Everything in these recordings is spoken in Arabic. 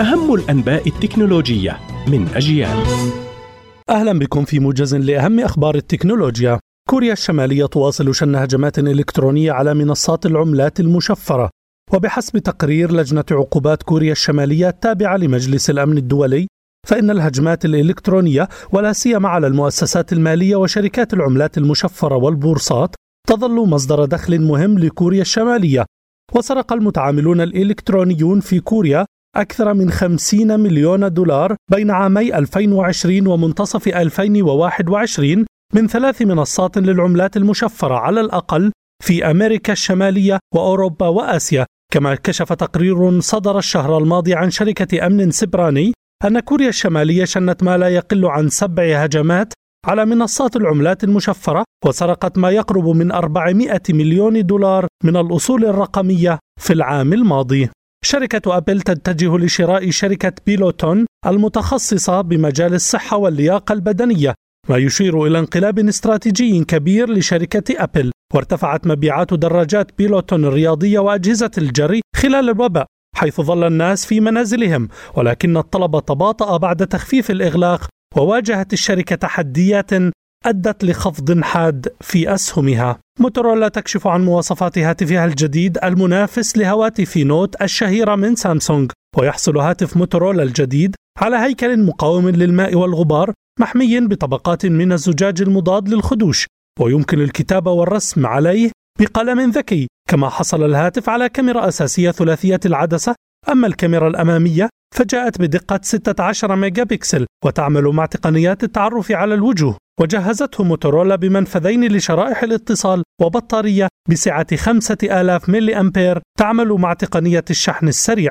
أهم الأنباء التكنولوجية من أجيال. أهلا بكم في موجز لأهم أخبار التكنولوجيا. كوريا الشمالية تواصل شن هجمات إلكترونية على منصات العملات المشفرة. وبحسب تقرير لجنة عقوبات كوريا الشمالية التابعة لمجلس الأمن الدولي فإن الهجمات الإلكترونية ولا سيما على المؤسسات المالية وشركات العملات المشفرة والبورصات تظل مصدر دخل مهم لكوريا الشمالية. وسرق المتعاملون الإلكترونيون في كوريا أكثر من 50 مليون دولار بين عامي 2020 ومنتصف 2021 من ثلاث منصات للعملات المشفرة على الأقل في أمريكا الشمالية وأوروبا وآسيا. كما كشف تقرير صدر الشهر الماضي عن شركة أمن سبراني أن كوريا الشمالية شنت ما لا يقل عن سبع هجمات على منصات العملات المشفرة وسرقت ما يقرب من 400 مليون دولار من الأصول الرقمية في العام الماضي. شركة أبل تتجه لشراء شركة بيلوتون المتخصصة بمجال الصحة واللياقة البدنية ما يشير إلى انقلاب استراتيجي كبير لشركة أبل وارتفعت مبيعات دراجات بيلوتون الرياضية وأجهزة الجري خلال الوباء حيث ظل الناس في منازلهم ولكن الطلب تباطأ بعد تخفيف الإغلاق وواجهت الشركة تحديات أدت لخفض حاد في أسهمها. موتورولا تكشف عن مواصفات هاتفها الجديد المنافس لهواتف نوت الشهيرة من سامسونج ويحصل هاتف موتورولا الجديد على هيكل مقاوم للماء والغبار محمي بطبقات من الزجاج المضاد للخدوش. ويمكن الكتابة والرسم عليه بقلم ذكي. كما حصل الهاتف على كاميرا أساسية ثلاثية العدسة أما الكاميرا الأمامية فجاءت بدقة 16 ميجا بكسل وتعمل مع تقنيات التعرف على الوجوه. وجهزته موتورولا بمنفذين لشرائح الاتصال وبطارية بسعة 5000 ملي أمبير تعمل مع تقنية الشحن السريع.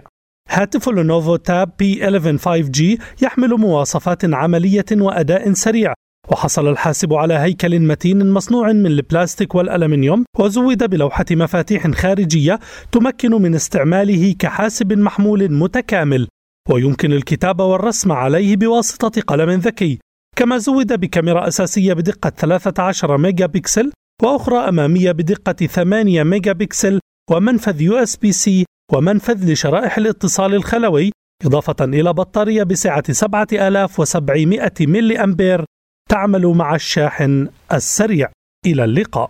هاتف Lenovo Tab P11 5G يحمل مواصفات عملية وأداء سريع. وحصل الحاسب على هيكل متين مصنوع من البلاستيك والألمنيوم وزود بلوحة مفاتيح خارجية تمكن من استعماله كحاسب محمول متكامل. ويمكن الكتابة والرسم عليه بواسطة قلم ذكي. كما زود بكاميرا أساسية بدقة 13 ميجا بكسل وأخرى أمامية بدقة 8 ميجا بكسل ومنفذ USB C ومنفذ لشرائح الاتصال الخلوي إضافة إلى بطارية بسعة 7700 ملي أمبير تعمل مع الشاحن السريع. إلى اللقاء.